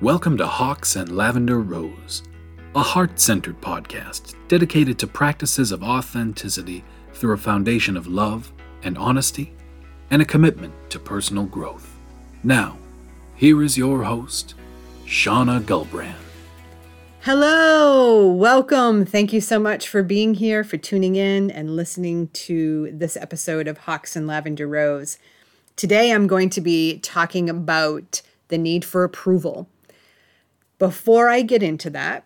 Welcome to Hawks and Lavender Rose, a heart centered podcast dedicated to practices of authenticity through a foundation of love and honesty and a commitment to personal growth. Now, here is your host, Shauna Gulbrand. Hello, welcome. Thank you so much for being here, for tuning in and listening to this episode of Hawks and Lavender Rose. Today I'm going to be talking about the need for approval. Before I get into that,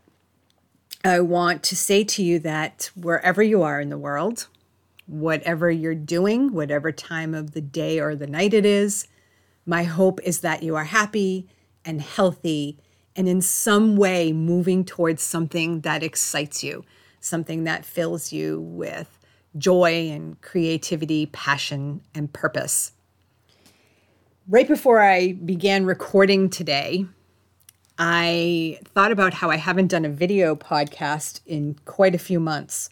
I want to say to you that wherever you are in the world, whatever you're doing, whatever time of the day or the night it is, my hope is that you are happy and healthy and in some way moving towards something that excites you, something that fills you with joy and creativity, passion, and purpose. Right before I began recording today, I thought about how I haven't done a video podcast in quite a few months.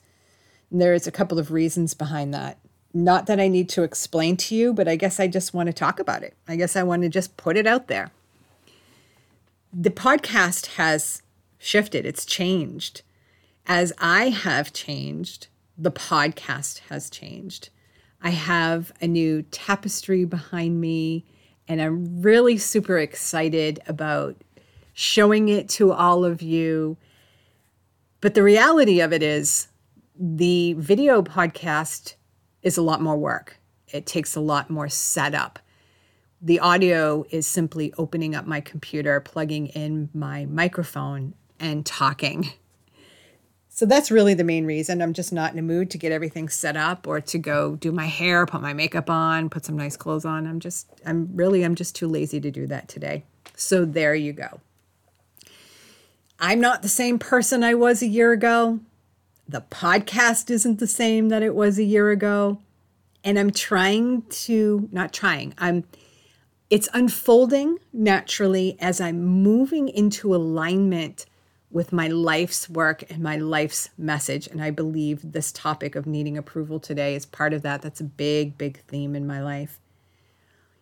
And there's a couple of reasons behind that. Not that I need to explain to you, but I guess I just want to talk about it. I guess I want to just put it out there the podcast has shifted, it's changed. As I have changed, the podcast has changed. I have a new tapestry behind me, and I'm really super excited about showing it to all of you. But the reality of it is, the video podcast is a lot more work. It takes a lot more setup the audio is simply opening up my computer, plugging in my microphone, and talking. So that's really the main reason. I'm just not in a mood to get everything set up or to go do my hair, put my makeup on, put some nice clothes on. I'm just, I'm really, I'm just too lazy to do that today. So there you go. I'm not the same person I was a year ago. The podcast isn't the same that it was a year ago. And I'm trying to, not trying, I'm it's unfolding naturally as I'm moving into alignment with my life's work and my life's message. And I believe this topic of needing approval today is part of that. That's a big, big theme in my life.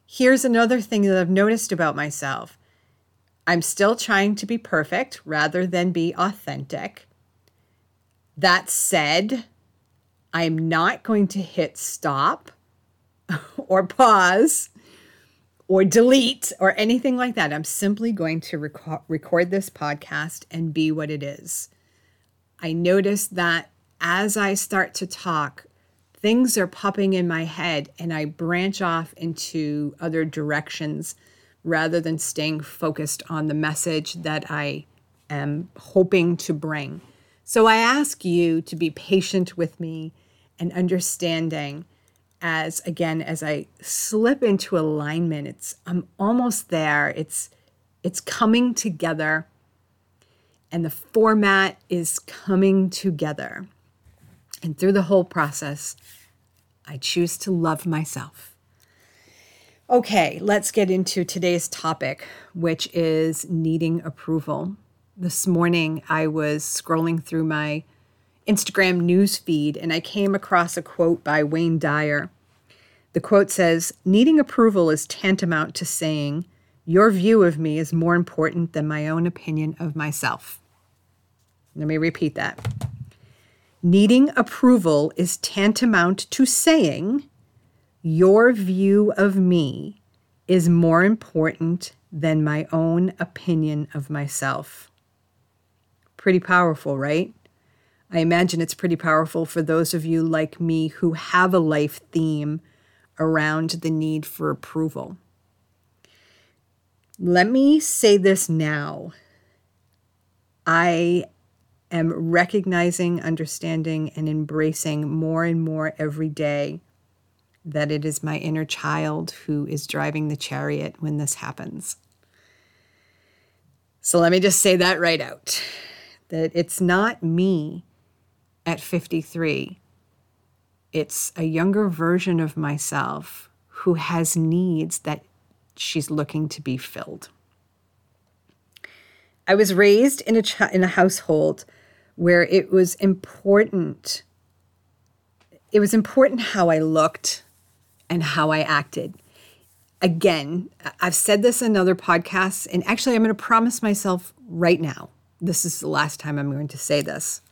Here's another thing that I've noticed about myself I'm still trying to be perfect rather than be authentic. That said, I'm not going to hit stop or pause or delete or anything like that. I'm simply going to rec- record this podcast and be what it is. I notice that as I start to talk, things are popping in my head and I branch off into other directions rather than staying focused on the message that I am hoping to bring. So I ask you to be patient with me and understanding as again as I slip into alignment it's I'm almost there. It's it's coming together and the format is coming together. And through the whole process I choose to love myself okay let's get into today's topic which is needing approval this morning I was scrolling through my Instagram news feed and I came across a quote by Wayne Dyer. The quote says Needing approval is tantamount to saying, Your view of me is more important than my own opinion of myself. Let me repeat that. Needing approval is tantamount to saying, Your view of me is more important than my own opinion of myself. Pretty powerful, right? I imagine it's pretty powerful for those of you like me who have a life theme around the need for approval. Let me say this now. I am recognizing, understanding, and embracing more and more every day that it is my inner child who is driving the chariot when this happens. So let me just say that right out that it's not me at 53. It's a younger version of myself who has needs that she's looking to be filled. I was raised in a ch- in a household where it was important it was important how I looked and how I acted. again, I've said this in other podcasts, and actually, I'm going to promise myself right now this is the last time I'm going to say this.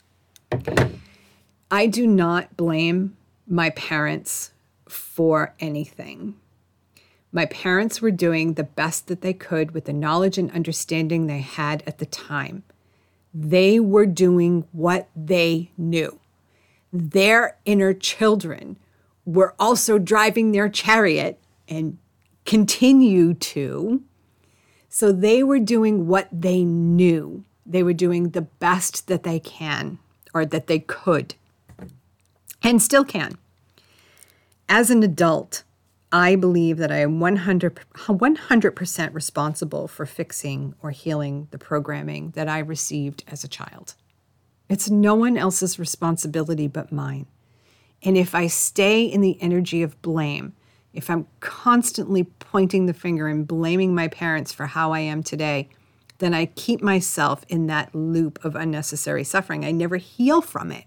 I do not blame my parents for anything. My parents were doing the best that they could with the knowledge and understanding they had at the time. They were doing what they knew. Their inner children were also driving their chariot and continue to. So they were doing what they knew. They were doing the best that they can or that they could and still can. As an adult, I believe that I am 100, 100% responsible for fixing or healing the programming that I received as a child. It's no one else's responsibility but mine. And if I stay in the energy of blame, if I'm constantly pointing the finger and blaming my parents for how I am today, then I keep myself in that loop of unnecessary suffering. I never heal from it.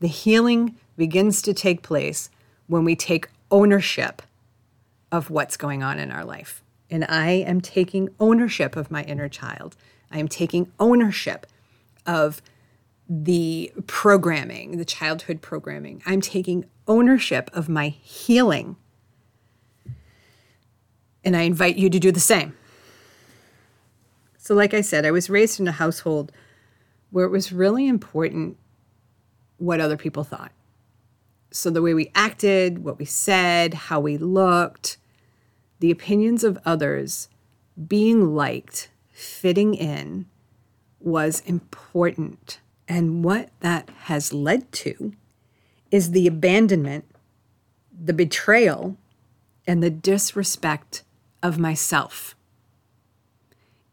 The healing begins to take place when we take ownership of what's going on in our life. And I am taking ownership of my inner child. I am taking ownership of the programming, the childhood programming. I'm taking ownership of my healing. And I invite you to do the same. So, like I said, I was raised in a household where it was really important what other people thought. So, the way we acted, what we said, how we looked, the opinions of others, being liked, fitting in was important. And what that has led to is the abandonment, the betrayal, and the disrespect of myself.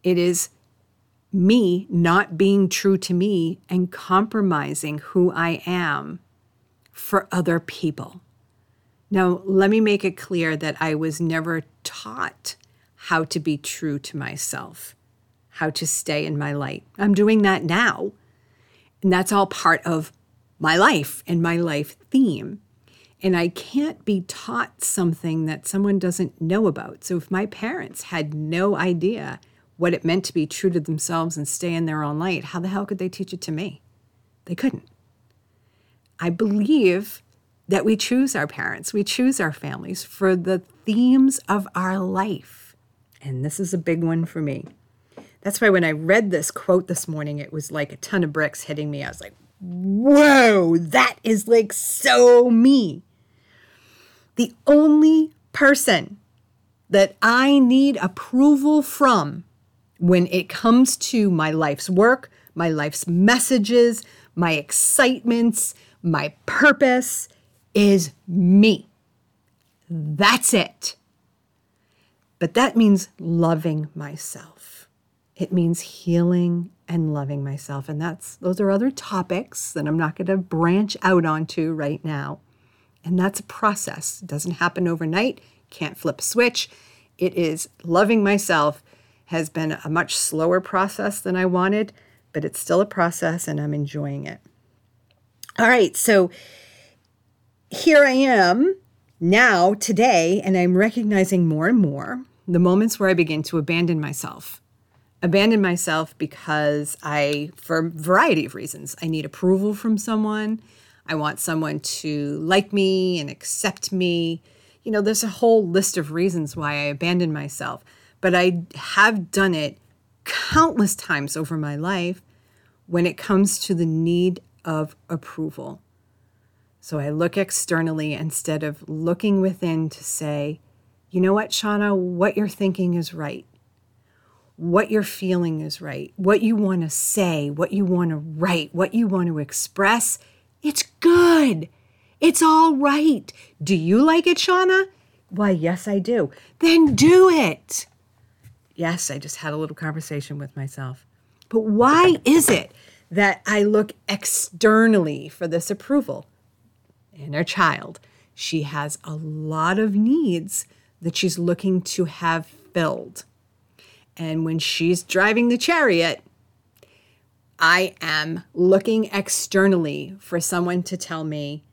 It is me not being true to me and compromising who I am for other people. Now, let me make it clear that I was never taught how to be true to myself, how to stay in my light. I'm doing that now. And that's all part of my life and my life theme. And I can't be taught something that someone doesn't know about. So if my parents had no idea what it meant to be true to themselves and stay in their own light, how the hell could they teach it to me? They couldn't. I believe that we choose our parents, we choose our families for the themes of our life. And this is a big one for me. That's why when I read this quote this morning, it was like a ton of bricks hitting me. I was like, whoa, that is like so me. The only person that I need approval from when it comes to my life's work, my life's messages, my excitements, my purpose is me. That's it. But that means loving myself. It means healing and loving myself. And that's those are other topics that I'm not going to branch out onto right now. And that's a process. It doesn't happen overnight. Can't flip a switch. It is loving myself has been a much slower process than I wanted, but it's still a process and I'm enjoying it. All right, so here I am now, today, and I'm recognizing more and more the moments where I begin to abandon myself. Abandon myself because I, for a variety of reasons, I need approval from someone. I want someone to like me and accept me. You know, there's a whole list of reasons why I abandon myself but I have done it countless times over my life when it comes to the need of approval. So I look externally instead of looking within to say, you know what, Shauna, what you're thinking is right. What you're feeling is right. What you want to say, what you want to write, what you want to express, it's good. It's all right. Do you like it, Shauna? Why, yes, I do. Then do it. Yes, I just had a little conversation with myself. But why is it that I look externally for this approval? Inner child, she has a lot of needs that she's looking to have filled. And when she's driving the chariot, I am looking externally for someone to tell me,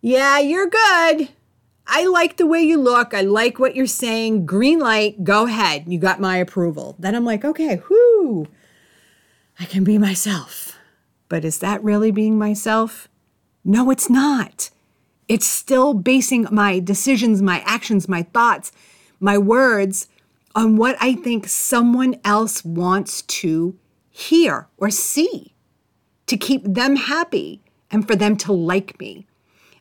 yeah, you're good. I like the way you look. I like what you're saying. Green light, go ahead. You got my approval. Then I'm like, okay, whoo, I can be myself. But is that really being myself? No, it's not. It's still basing my decisions, my actions, my thoughts, my words on what I think someone else wants to hear or see to keep them happy and for them to like me.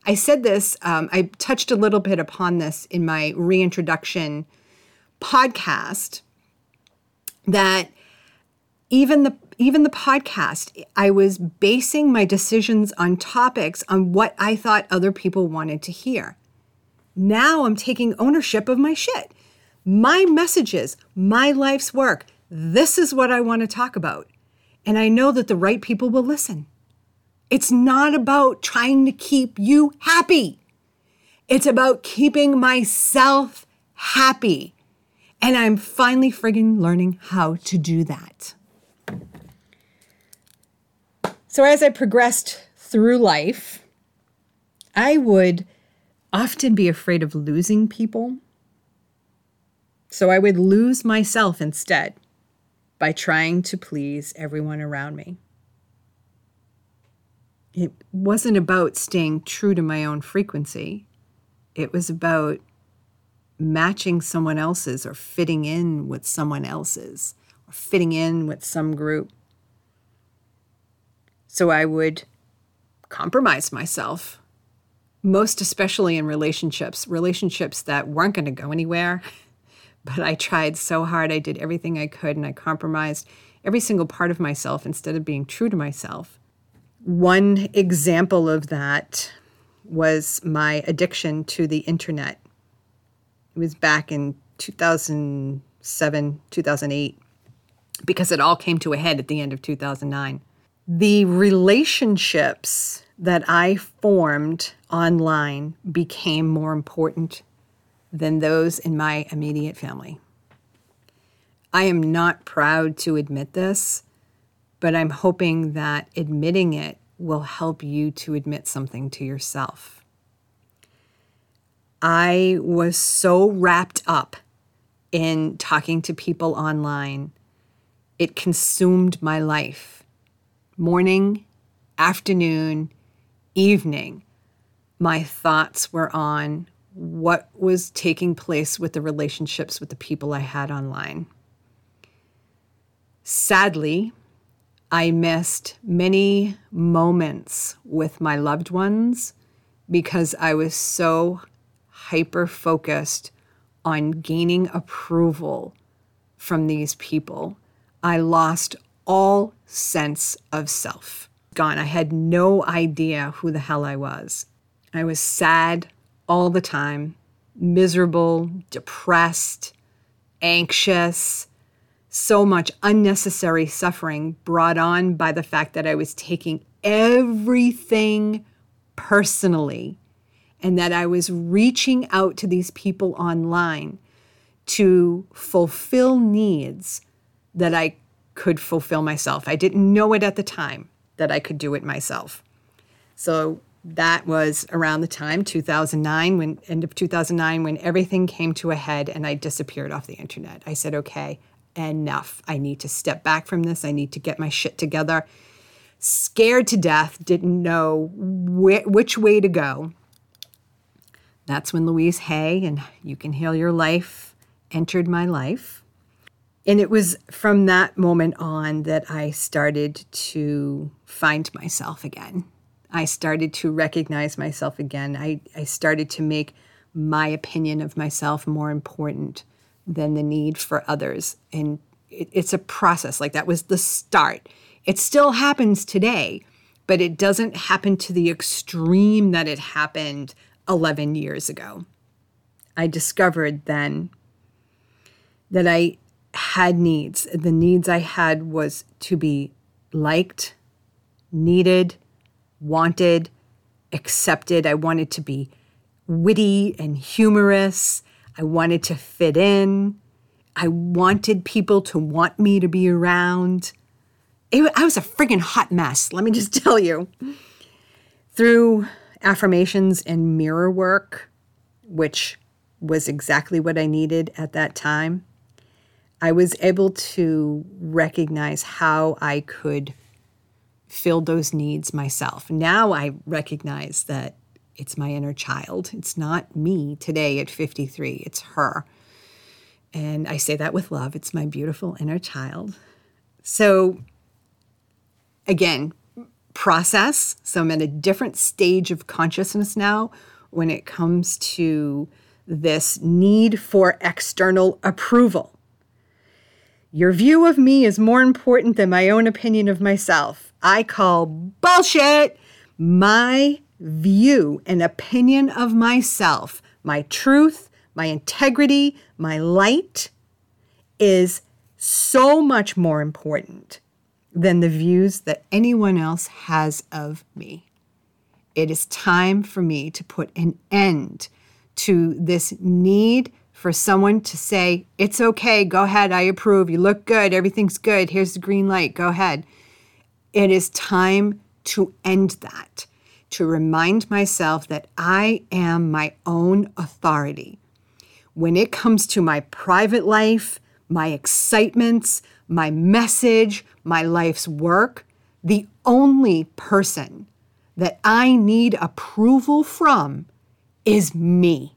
I said this, um, I touched a little bit upon this in my reintroduction podcast that even the even the podcast i was basing my decisions on topics on what i thought other people wanted to hear now i'm taking ownership of my shit my messages my life's work this is what i want to talk about and i know that the right people will listen it's not about trying to keep you happy. It's about keeping myself happy. And I'm finally friggin' learning how to do that. So, as I progressed through life, I would often be afraid of losing people. So, I would lose myself instead by trying to please everyone around me it wasn't about staying true to my own frequency. It was about matching someone else's or fitting in with someone else's or fitting in with some group. So I would compromise myself, most especially in relationships, relationships that weren't going to go anywhere. But I tried so hard. I did everything I could and I compromised every single part of myself instead of being true to myself. One example of that was my addiction to the internet. It was back in 2007, 2008, because it all came to a head at the end of 2009. The relationships that I formed online became more important than those in my immediate family. I am not proud to admit this, but I'm hoping that admitting it will help you to admit something to yourself. I was so wrapped up in talking to people online, it consumed my life. Morning, afternoon, evening, my thoughts were on what was taking place with the relationships with the people I had online. Sadly, I missed many moments with my loved ones because I was so hyper focused on gaining approval from these people. I lost all sense of self. Gone. I had no idea who the hell I was. I was sad all the time, miserable, depressed, anxious so much unnecessary suffering brought on by the fact that I was taking everything personally and that I was reaching out to these people online to fulfill needs that I could fulfill myself. I didn't know it at the time that I could do it myself. So that was around the time 2009 when end of 2009 when everything came to a head and I disappeared off the internet. I said, "Okay, enough. I need to step back from this. I need to get my shit together. Scared to death, didn't know wh- which way to go. That's when Louise Hay and You Can Heal Your Life entered my life. And it was from that moment on that I started to find myself again. I started to recognize myself again. I, I started to make my opinion of myself more important than the need for others. And it, it's a process. Like that was the start. It still happens today, but it doesn't happen to the extreme that it happened 11 years ago. I discovered then that I had needs. The needs I had was to be liked, needed, wanted, accepted. I wanted to be witty and humorous. I wanted to fit in. I wanted people to want me to be around. It, I was a friggin' hot mess, let me just tell you. Through affirmations and mirror work, which was exactly what I needed at that time, I was able to recognize how I could fill those needs myself. Now I recognize that it's my inner child. It's not me today at 53, it's her. And I say that with love. It's my beautiful inner child. So, again, process. So, I'm at a different stage of consciousness now when it comes to this need for external approval. Your view of me is more important than my own opinion of myself. I call bullshit. My view and opinion of myself, my truth, my integrity, my light is so much more important than the views that anyone else has of me. It is time for me to put an end to this need for someone to say, It's okay, go ahead, I approve, you look good, everything's good, here's the green light, go ahead. It is time to end that, to remind myself that I am my own authority. When it comes to my private life, my excitements, my message, my life's work, the only person that I need approval from is me.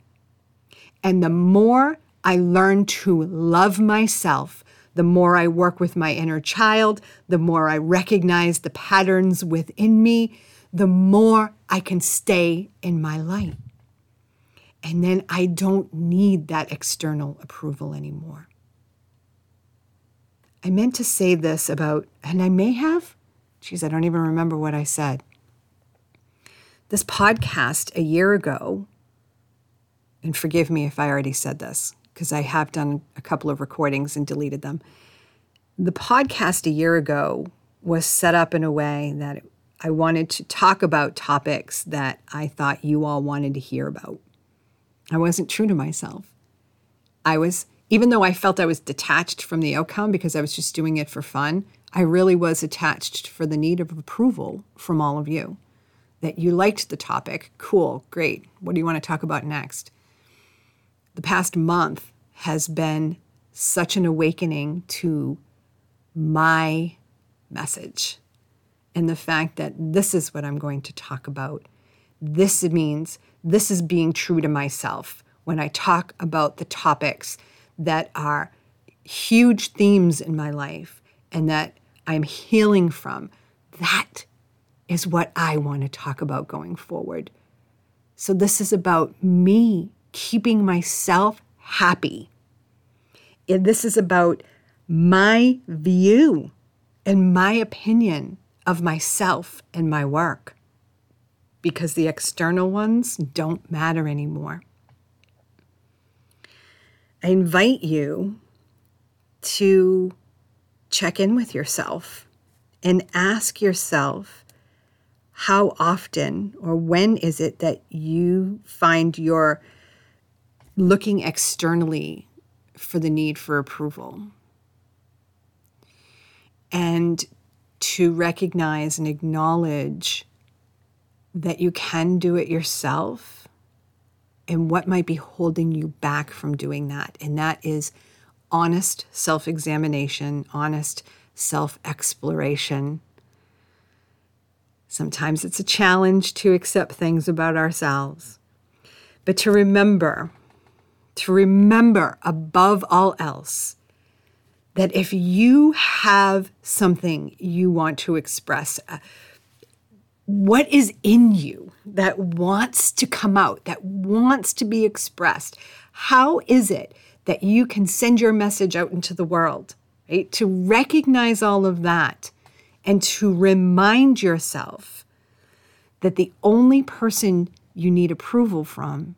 And the more I learn to love myself, the more I work with my inner child, the more I recognize the patterns within me, the more I can stay in my light. And then I don't need that external approval anymore. I meant to say this about, and I may have, geez, I don't even remember what I said. This podcast a year ago and forgive me if I already said this, because I have done a couple of recordings and deleted them. The podcast a year ago was set up in a way that I wanted to talk about topics that I thought you all wanted to hear about. I wasn't true to myself. I was, even though I felt I was detached from the outcome because I was just doing it for fun, I really was attached for the need of approval from all of you. That you liked the topic, cool, great. What do you want to talk about next? the past month has been such an awakening to my message and the fact that this is what I'm going to talk about. This means this is being true to myself when I talk about the topics that are huge themes in my life and that I'm healing from. That is what I want to talk about going forward. So, this is about me keeping myself happy. And this is about my view and my opinion of myself and my work because the external ones don't matter anymore. I invite you to check in with yourself and ask yourself how often or when is it that you find your looking externally for the need for approval. And to recognize and acknowledge that you can do it yourself and what might be holding you back from doing that. And that is honest self examination, honest self exploration. Sometimes it's a challenge to accept things about ourselves, but to remember to remember above all else that if you have something you want to express, uh, what is in you that wants to come out, that wants to be expressed, how is it that you can send your message out into the world? Right? To recognize all of that and to remind yourself that the only person you need approval from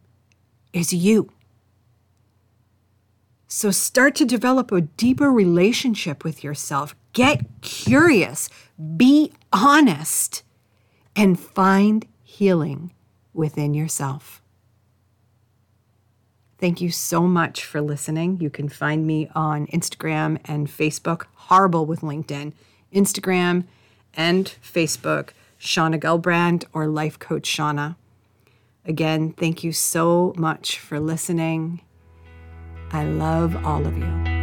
is you. So start to develop a deeper relationship with yourself. Get curious, be honest, and find healing within yourself. Thank you so much for listening. You can find me on Instagram and Facebook, horrible with LinkedIn, Instagram and Facebook, Shauna Gelbrand or Life Coach Shauna. Again, thank you so much for listening. I love all of you.